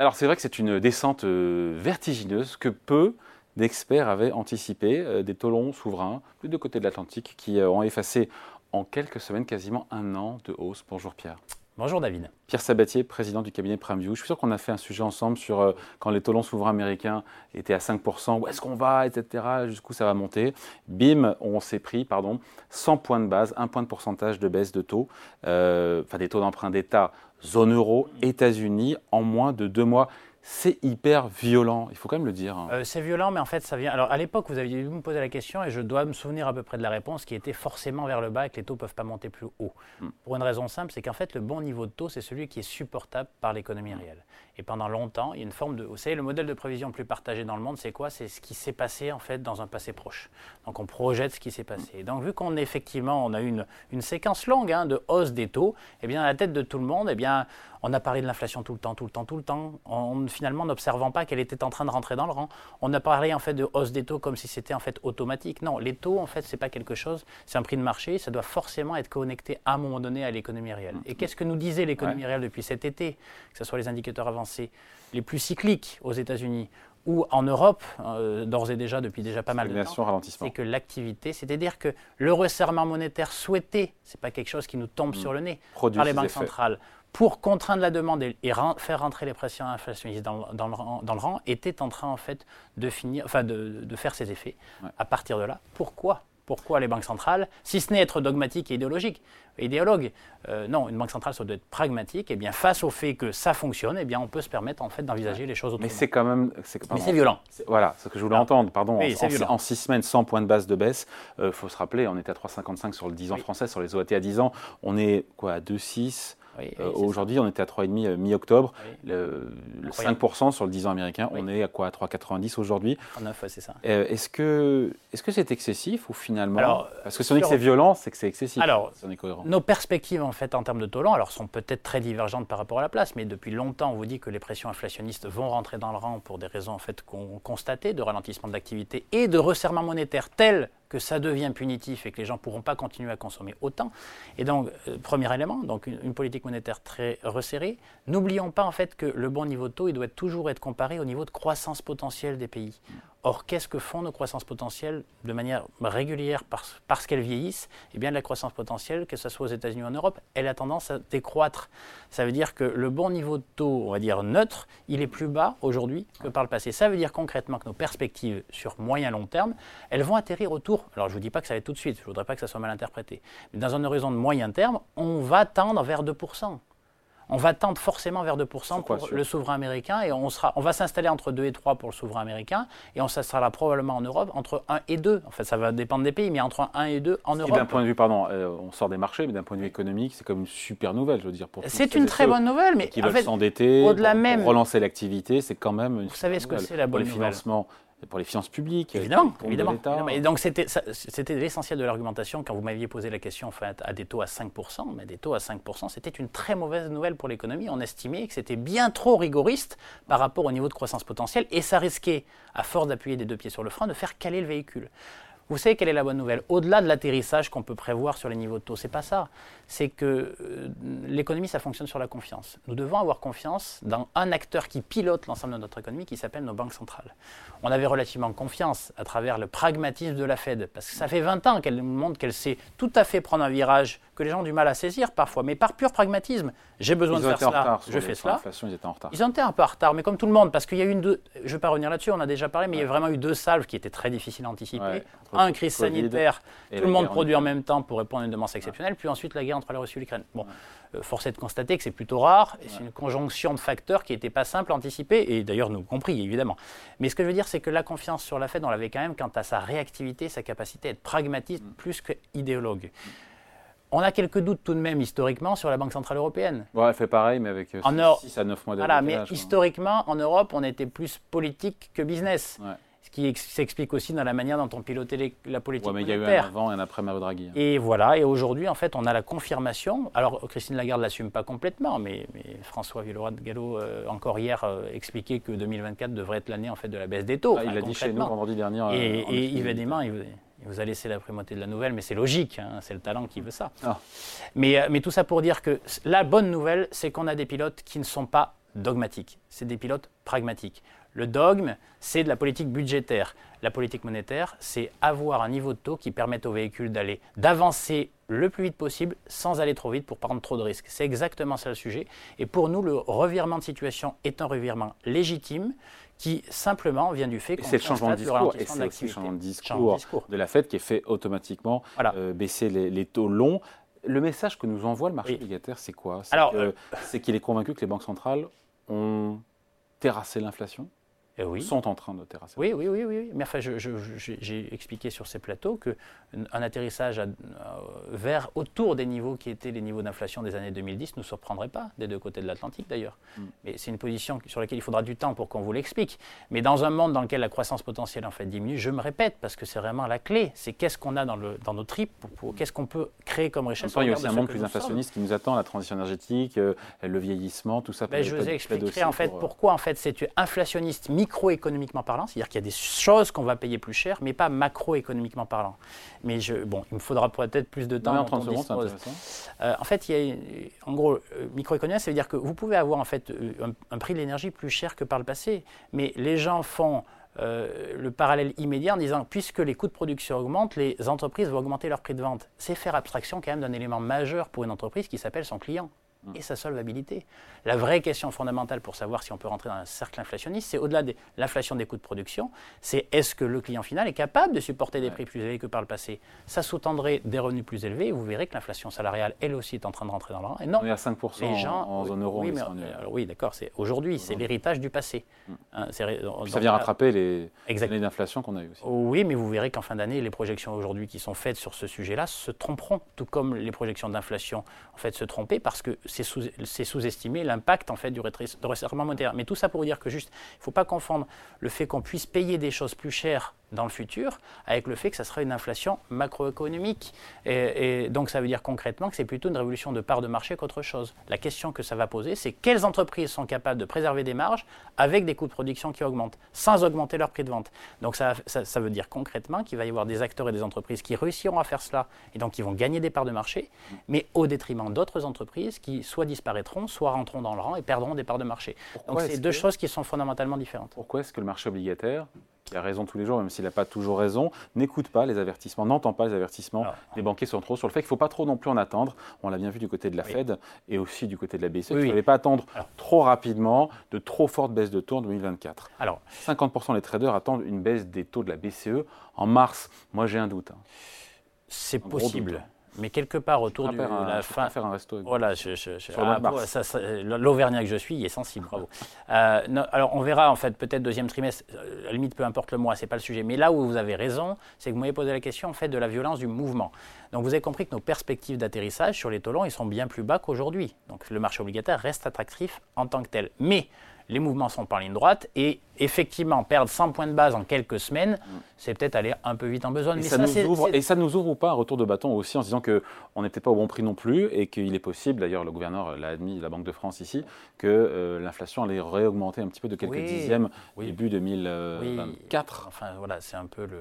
Alors c'est vrai que c'est une descente euh, vertigineuse que peu d'experts avaient anticipé, euh, des taux longs souverains, plus de côté de l'Atlantique, qui ont effacé en quelques semaines quasiment un an de hausse. Bonjour Pierre. Bonjour David. Pierre Sabatier, président du cabinet PrimeView. Je suis sûr qu'on a fait un sujet ensemble sur euh, quand les taux longs souverains américains étaient à 5%, où est-ce qu'on va, etc., jusqu'où ça va monter. Bim, on s'est pris, pardon, 100 points de base, un point de pourcentage de baisse de taux, euh, enfin des taux d'emprunt d'État, zone euro, États-Unis, en moins de deux mois c'est hyper violent, il faut quand même le dire. Euh, c'est violent, mais en fait, ça vient. Alors, à l'époque, vous aviez dû me poser la question, et je dois me souvenir à peu près de la réponse, qui était forcément vers le bas et que les taux ne peuvent pas monter plus haut. Hmm. Pour une raison simple, c'est qu'en fait, le bon niveau de taux, c'est celui qui est supportable par l'économie réelle. Et pendant longtemps, il y a une forme de. Vous savez, le modèle de prévision le plus partagé dans le monde, c'est quoi? C'est ce qui s'est passé, en fait, dans un passé proche. Donc, on projette ce qui s'est passé. Donc, vu qu'on effectivement, on a une, une séquence longue hein, de hausse des taux, eh bien, à la tête de tout le monde, eh bien, on a parlé de l'inflation tout le temps, tout le temps, tout le temps, en finalement n'observant pas qu'elle était en train de rentrer dans le rang. On a parlé en fait de hausse des taux comme si c'était en fait automatique. Non, les taux en fait c'est pas quelque chose, c'est un prix de marché, ça doit forcément être connecté à un moment donné à l'économie réelle. Et qu'est-ce que nous disait l'économie réelle depuis cet été, que ce soit les indicateurs avancés, les plus cycliques aux États-Unis ou en Europe, euh, d'ores et déjà depuis déjà pas mal de temps, c'est que l'activité, c'est-à-dire que le resserrement monétaire souhaité, c'est pas quelque chose qui nous tombe mmh. sur le nez par les banques centrales pour contraindre la demande et, faire rentrer les pressions inflationnistes dans, le, rang, était en train en fait de, finir, enfin de, faire ses effets. À partir de là, pourquoi? Pourquoi les banques centrales, si ce n'est être dogmatique et idéologique, idéologue, euh, non, une banque centrale, ça doit être pragmatique. Et bien, face au fait que ça fonctionne, et bien, on peut se permettre en fait d'envisager les choses autrement. Mais c'est quand même, mais c'est violent. Voilà, ce que je voulais entendre. Pardon. en, six semaines, 100 points de base de baisse. Il euh, faut se rappeler, on était à 3,55 sur le 10 ans français, sur les OAT à 10 ans. On est quoi à 2,6 euh, aujourd'hui, on était à 3,5 euh, mi-octobre. Le, 5% sur le 10 ans américain, on est à quoi? À 3,90 aujourd'hui? 9, c'est ça. Euh, est-ce que c'est -ce excessif ou finalement? Parce que si on dit que c'est violent, c'est que c'est excessif. Alors, nos perspectives en fait en termes de taux longs, alors sont peut-être très divergentes par rapport à la place, mais depuis longtemps, on vous dit que les pressions inflationnistes vont rentrer dans le rang pour des raisons en fait qu'on constatait de ralentissement d'activité et de resserrement monétaire tel que ça devient punitif et que les gens ne pourront pas continuer à consommer autant. Et donc, euh, premier élément, donc une, politique monétaire très resserrée. N'oublions pas en fait que le bon niveau de taux, il doit toujours être comparé au niveau de croissance potentielle des pays. Or, qu'est-ce que font nos croissances potentielles de manière régulière parce, qu'elles vieillissent? Eh bien, la croissance potentielle, que ce soit aux États-Unis ou en Europe, elle a tendance à décroître. Ça veut dire que le bon niveau de taux, on va dire neutre, il est plus bas aujourd'hui que par le passé. Ça veut dire concrètement que nos perspectives sur moyen long terme, elles vont atterrir autour. Alors, je ne vous dis pas que ça va être tout de suite, je ne voudrais pas que ça soit mal interprété. Mais dans un horizon de moyen terme, on va tendre vers 2% on va tendre forcément vers 2% pour le souverain américain et on, sera, on va s'installer entre 2 et 3 pour le souverain américain et on s'installera probablement en Europe entre 1 et 2. En fait, ça va dépendre des pays, mais entre 1 et 2 en Europe. D'un point de vue, pardon, euh, on sort des marchés, mais d'un point de vue économique, c'est comme une super nouvelle, je veux dire. pour C'est une très bonne nouvelle, mais qui veulent s'endetter, au-delà même, relancer l'activité, c'est quand même. Une Vous savez ce que c'est la bonne nouvelle. Pour les finances publiques. Évidemment, évidemment. Et donc c'était l'essentiel de l'argumentation quand vous m'aviez posé la question en fait, à des taux à 5%. Mais des taux à 5%, c'était une très mauvaise nouvelle pour l'économie. On estimait que c'était bien trop rigoriste par rapport au niveau de croissance potentielle et ça risquait, à force d'appuyer des deux pieds sur le frein, de faire caler le véhicule. Vous savez quelle est la bonne nouvelle? Au-delà de l'atterrissage qu'on peut prévoir sur les niveaux de taux, c'est pas ça. C'est que euh, l'économie, ça fonctionne sur la confiance. Nous devons avoir confiance dans un acteur qui pilote l'ensemble de notre économie, qui s'appelle nos banques centrales. On avait relativement confiance à travers le pragmatisme de la Fed, parce que ça fait 20 ans qu'elle nous montre qu'elle sait tout à fait prendre un virage que les gens ont du mal à saisir parfois, mais par pur pragmatisme. J'ai besoin de faire cela, je fais cela. Ils étaient en retard. Ils ont été un peu en retard, mais comme tout le monde, parce qu'il y a eu une deux. Je ne vais pas revenir là-dessus, on a déjà parlé, mais il y a vraiment eu deux salves qui étaient très difficiles à anticiper un, crise sanitaire, tout le monde produit en même temps pour répondre à une demande exceptionnelle, puis ensuite la guerre entre la Russie et l'Ukraine. Bon, euh, force est de constater que c'est plutôt rare, et c'est une conjonction de facteurs qui n'était pas simple à anticiper, et d'ailleurs nous compris évidemment. Mais ce que je veux dire, c'est que la confiance sur la Fed, on l'avait quand même quant à sa réactivité, sa capacité à être pragmatiste mm. plus qu'idéologue. On a quelques doutes tout de même historiquement sur la Banque Centrale Européenne. Ouais, elle fait pareil, mais avec 6 à 9 mois de Voilà, mais historiquement, en Europe, on était plus politique que business. Ouais ce qui s'explique aussi dans la manière dont on pilotait la politique ouais, mais il y a eu un avant et un après Mario Draghi. Hein. Et voilà, et aujourd'hui, en fait, on a la confirmation. Alors, Christine Lagarde ne l'assume pas complètement, mais, François Villeroy de Gallo, euh, encore hier, euh, expliquait que 2024 devrait être l'année en fait, de la baisse des taux. Ah, il l'a dit chez nous vendredi dernier. Euh, et, et Yves il vous a laissé la primauté de la nouvelle, mais c'est logique, hein, c'est le talent qui veut ça. Ah. Mais, mais tout ça pour dire que la bonne nouvelle, c'est qu'on a des pilotes qui ne sont pas dogmatiques, c'est des pilotes pragmatiques. Le dogme, c'est de la politique budgétaire. La politique monétaire, c'est avoir un niveau de taux qui permette aux véhicules d'aller, d'avancer le plus vite possible sans aller trop vite pour prendre trop de risques. C'est exactement ça le sujet. Et pour nous, le revirement de situation est un revirement légitime qui simplement vient du fait qu'on le changement de discours et c'est aussi le changement de discours, de la Fed qui est fait automatiquement euh, baisser les, taux longs. Le message que nous envoie le marché obligataire, c'est quoi? Euh, C'est qu'il est convaincu que les banques centrales ont terrassé l'inflation? Eh sont en train de terrasser. Oui, oui, oui, oui. Mais enfin, j'ai expliqué sur ces plateaux qu'un atterrissage euh, vers autour des niveaux qui étaient les niveaux d'inflation des années 2010 ne nous surprendrait pas, des deux côtés de l'Atlantique d'ailleurs. Mm. Mais c'est une position sur laquelle il faudra du temps pour qu'on vous l'explique. Mais dans un monde dans lequel la croissance potentielle en fait diminue, je me répète, parce que c'est vraiment la clé, c'est qu'est-ce qu'on a dans, le, dans nos tripes, pour, qu'est-ce qu'on peut créer comme richesse. il y a aussi un monde plus inflationniste qui nous attend, la transition énergétique, euh, le vieillissement, tout ça. Ben, je vous ai expliqué en fait euh, pourquoi en fait c'est inflationniste microéconomiquement parlant, c'est-à-dire qu'il y a des choses qu'on va payer plus cher, mais pas macroéconomiquement parlant. Mais je, bon, il me faudra peut-être plus de temps. en 30 secondes, euh, en fait, il y a, en gros, euh, microéconomie, ça veut dire que vous pouvez avoir en fait euh, un, prix de l'énergie plus cher que par le passé, mais les gens font le parallèle immédiat en disant puisque les coûts de production augmentent, les entreprises vont augmenter leur prix de vente. C'est faire abstraction quand même d'un élément majeur pour une entreprise qui s'appelle son client. Mm. et sa solvabilité. La vraie question fondamentale pour savoir si on peut rentrer dans un cercle inflationniste, c'est au-delà de l'inflation des coûts de production, c'est est-ce que le client final est capable de supporter des prix plus élevés que par le passé? Ça sous-tendrait des revenus plus élevés et vous verrez que l'inflation salariale, elle aussi, est en train de rentrer dans le rang. Et non, on est à 5% les gens, en, zone euro. Oui, oui d'accord, c'est aujourd'hui, c'est l'héritage du passé. Mm. Hein, ça vient rattraper les années d'inflation qu'on a eu aussi. Oui, mais vous verrez qu'en fin d'année, les projections aujourd'hui qui sont faites sur ce sujet-là se tromperont, tout comme les projections d'inflation en fait se trompaient parce que c'est sous-estimer l'impact en fait du resserrement monétaire. Mais tout ça pour vous dire que juste, il ne faut pas confondre le fait qu'on puisse payer des choses plus chères dans le futur avec le fait que ça sera une inflation macroéconomique. Et, donc ça veut dire concrètement que c'est plutôt une révolution de part de marché qu'autre chose. La question que ça va poser, c'est quelles entreprises sont capables de préserver des marges avec des coûts de production qui augmentent, sans augmenter leur prix de vente. Donc ça, ça, veut dire concrètement qu'il va y avoir des acteurs et des entreprises qui réussiront à faire cela et donc qui vont gagner des parts de marché, mais au détriment d'autres entreprises qui soit disparaîtront, soit rentreront dans le rang et perdront des parts de marché. donc c'est deux choses qui sont fondamentalement différentes. Pourquoi est-ce que le marché obligataire qui a raison tous les jours, même s'il n'a pas toujours raison, n'écoute pas les avertissements, n'entend pas les avertissements des banquiers centraux sur le fait qu'il ne faut pas trop non plus en attendre. On l'a bien vu du côté de la Fed et aussi du côté de la BCE. il ne fallait pas attendre trop rapidement de trop fortes baisses de taux en 2024. Alors, 50% des traders attendent une baisse des taux de la BCE en mars. Moi, j'ai un doute. Hein. C'est possible. Mais quelque part autour de la fin. faire un resto. Voilà, l'Auvergnat que je suis, il est sensible, bravo. Euh, alors on verra en fait, peut-être deuxième trimestre, euh, à la limite peu importe le mois, c'est pas le sujet. Mais là où vous avez raison, c'est que vous m'avez posé la question en fait de la violence du mouvement. Donc vous avez compris que nos perspectives d'atterrissage sur les taux longs, ils sont bien plus bas qu'aujourd'hui. Donc le marché obligataire reste attractif en tant que tel. Mais les mouvements sont en ligne droite et effectivement perdre 100 points de base en quelques semaines, c'est peut-être aller un peu vite en besoin. Et, ça, nous ouvre, et ça nous ouvre ou pas un retour de bâton aussi en se disant qu'on n'était pas au bon prix non plus et qu'il est possible, d'ailleurs le gouverneur l'a admis, la Banque de France ici, que euh, l'inflation allait réaugmenter un petit peu de quelques dixièmes début 2024. Enfin voilà, c'est un peu le...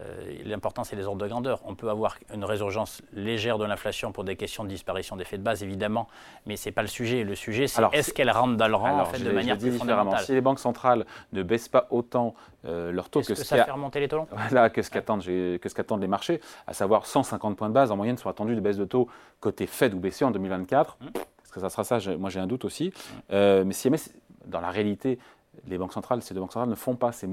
Euh, l'important, c'est les ordres de grandeur. On peut avoir une résurgence légère de l'inflation pour des questions de disparition d'effets de base, évidemment, mais ce n'est pas le sujet. Le sujet, c'est est-ce qu'elle rentre dans le rang en fait, de manière plus fondamentale Si les banques centrales ne baissent pas autant euh, leur taux que, que, ça fait remonter les taux voilà, que ce qu'attendent ce les marchés, à savoir 150 points de base en moyenne sont attendus de baisse de taux côté Fed ou BCE en 2024. Hum. Est-ce que ça sera ça? Moi, j'ai un doute aussi. Hum. Euh, mais si dans la réalité, les banques centrales, ces deux banques centrales ne font pas ces,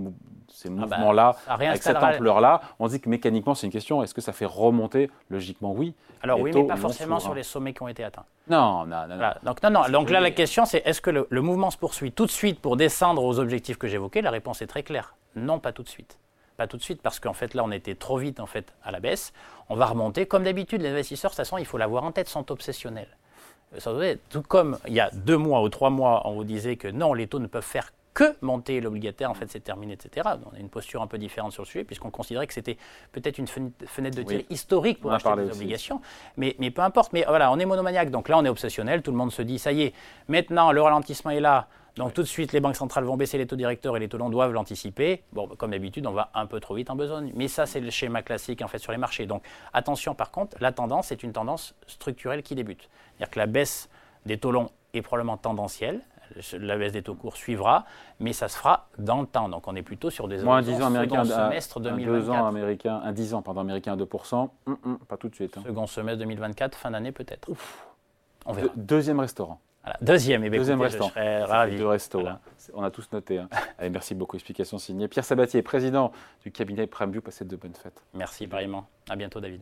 ces ah bah, mouvements-là, avec cette ampleur-là. On dit que mécaniquement, c'est une question, est-ce que ça fait remonter Logiquement, oui. Alors oui, mais pas forcément sur les sommets qui ont été atteints. Non, non, non. Donc, non, non. Donc là, la question, c'est est-ce que le, mouvement se poursuit tout de suite pour descendre aux objectifs que j'évoquais? La réponse est très claire. Non, pas tout de suite. Pas tout de suite, parce qu'en fait, là, on était trop vite en fait, à la baisse. On va remonter. Comme d'habitude, les investisseurs, de toute façon, il faut l'avoir en tête, sont obsessionnels. Tout comme il y a deux mois ou trois mois, on vous disait que non, les taux ne peuvent faire que monter l'obligataire, en fait, c'est terminé, etc. On a une posture un peu différente sur le sujet, puisqu'on considérait que c'était peut-être une fenêtre de tir historique pour acheter des obligations. Mais, mais, peu importe. Mais voilà, on est monomaniaque. Donc là, on est obsessionnel. Tout le monde se dit, ça y est, maintenant, le ralentissement est là. Donc tout de suite, les banques centrales vont baisser les taux directeurs et les taux longs doivent l'anticiper. Bon, comme d'habitude, on va un peu trop vite en besogne. Mais ça, c'est le schéma classique en fait sur les marchés. Donc attention, par contre, la tendance est une tendance structurelle qui débute. C'est-à-dire que la baisse des taux longs est probablement tendancielle la baisse des taux courts suivra, mais ça se fera dans le temps. Donc on est plutôt sur des Moi, un 10 ans américain, semestre 2024. Un, ans américain, un 10 ans pardon, américain à 2%, hum, hum, pas tout de suite. Hein. Second semestre 2024, fin d'année peut-être. On verra. deuxième restaurant. Deuxième, et eh Deuxième restaurant. Je serais ravi. Deux restos, hein. on a tous noté. Hein. Allez, merci beaucoup. Explication signée. Pierre Sabatier, président du cabinet Prime View. Passez de bonnes fêtes. Merci, pareillement. À bientôt, David.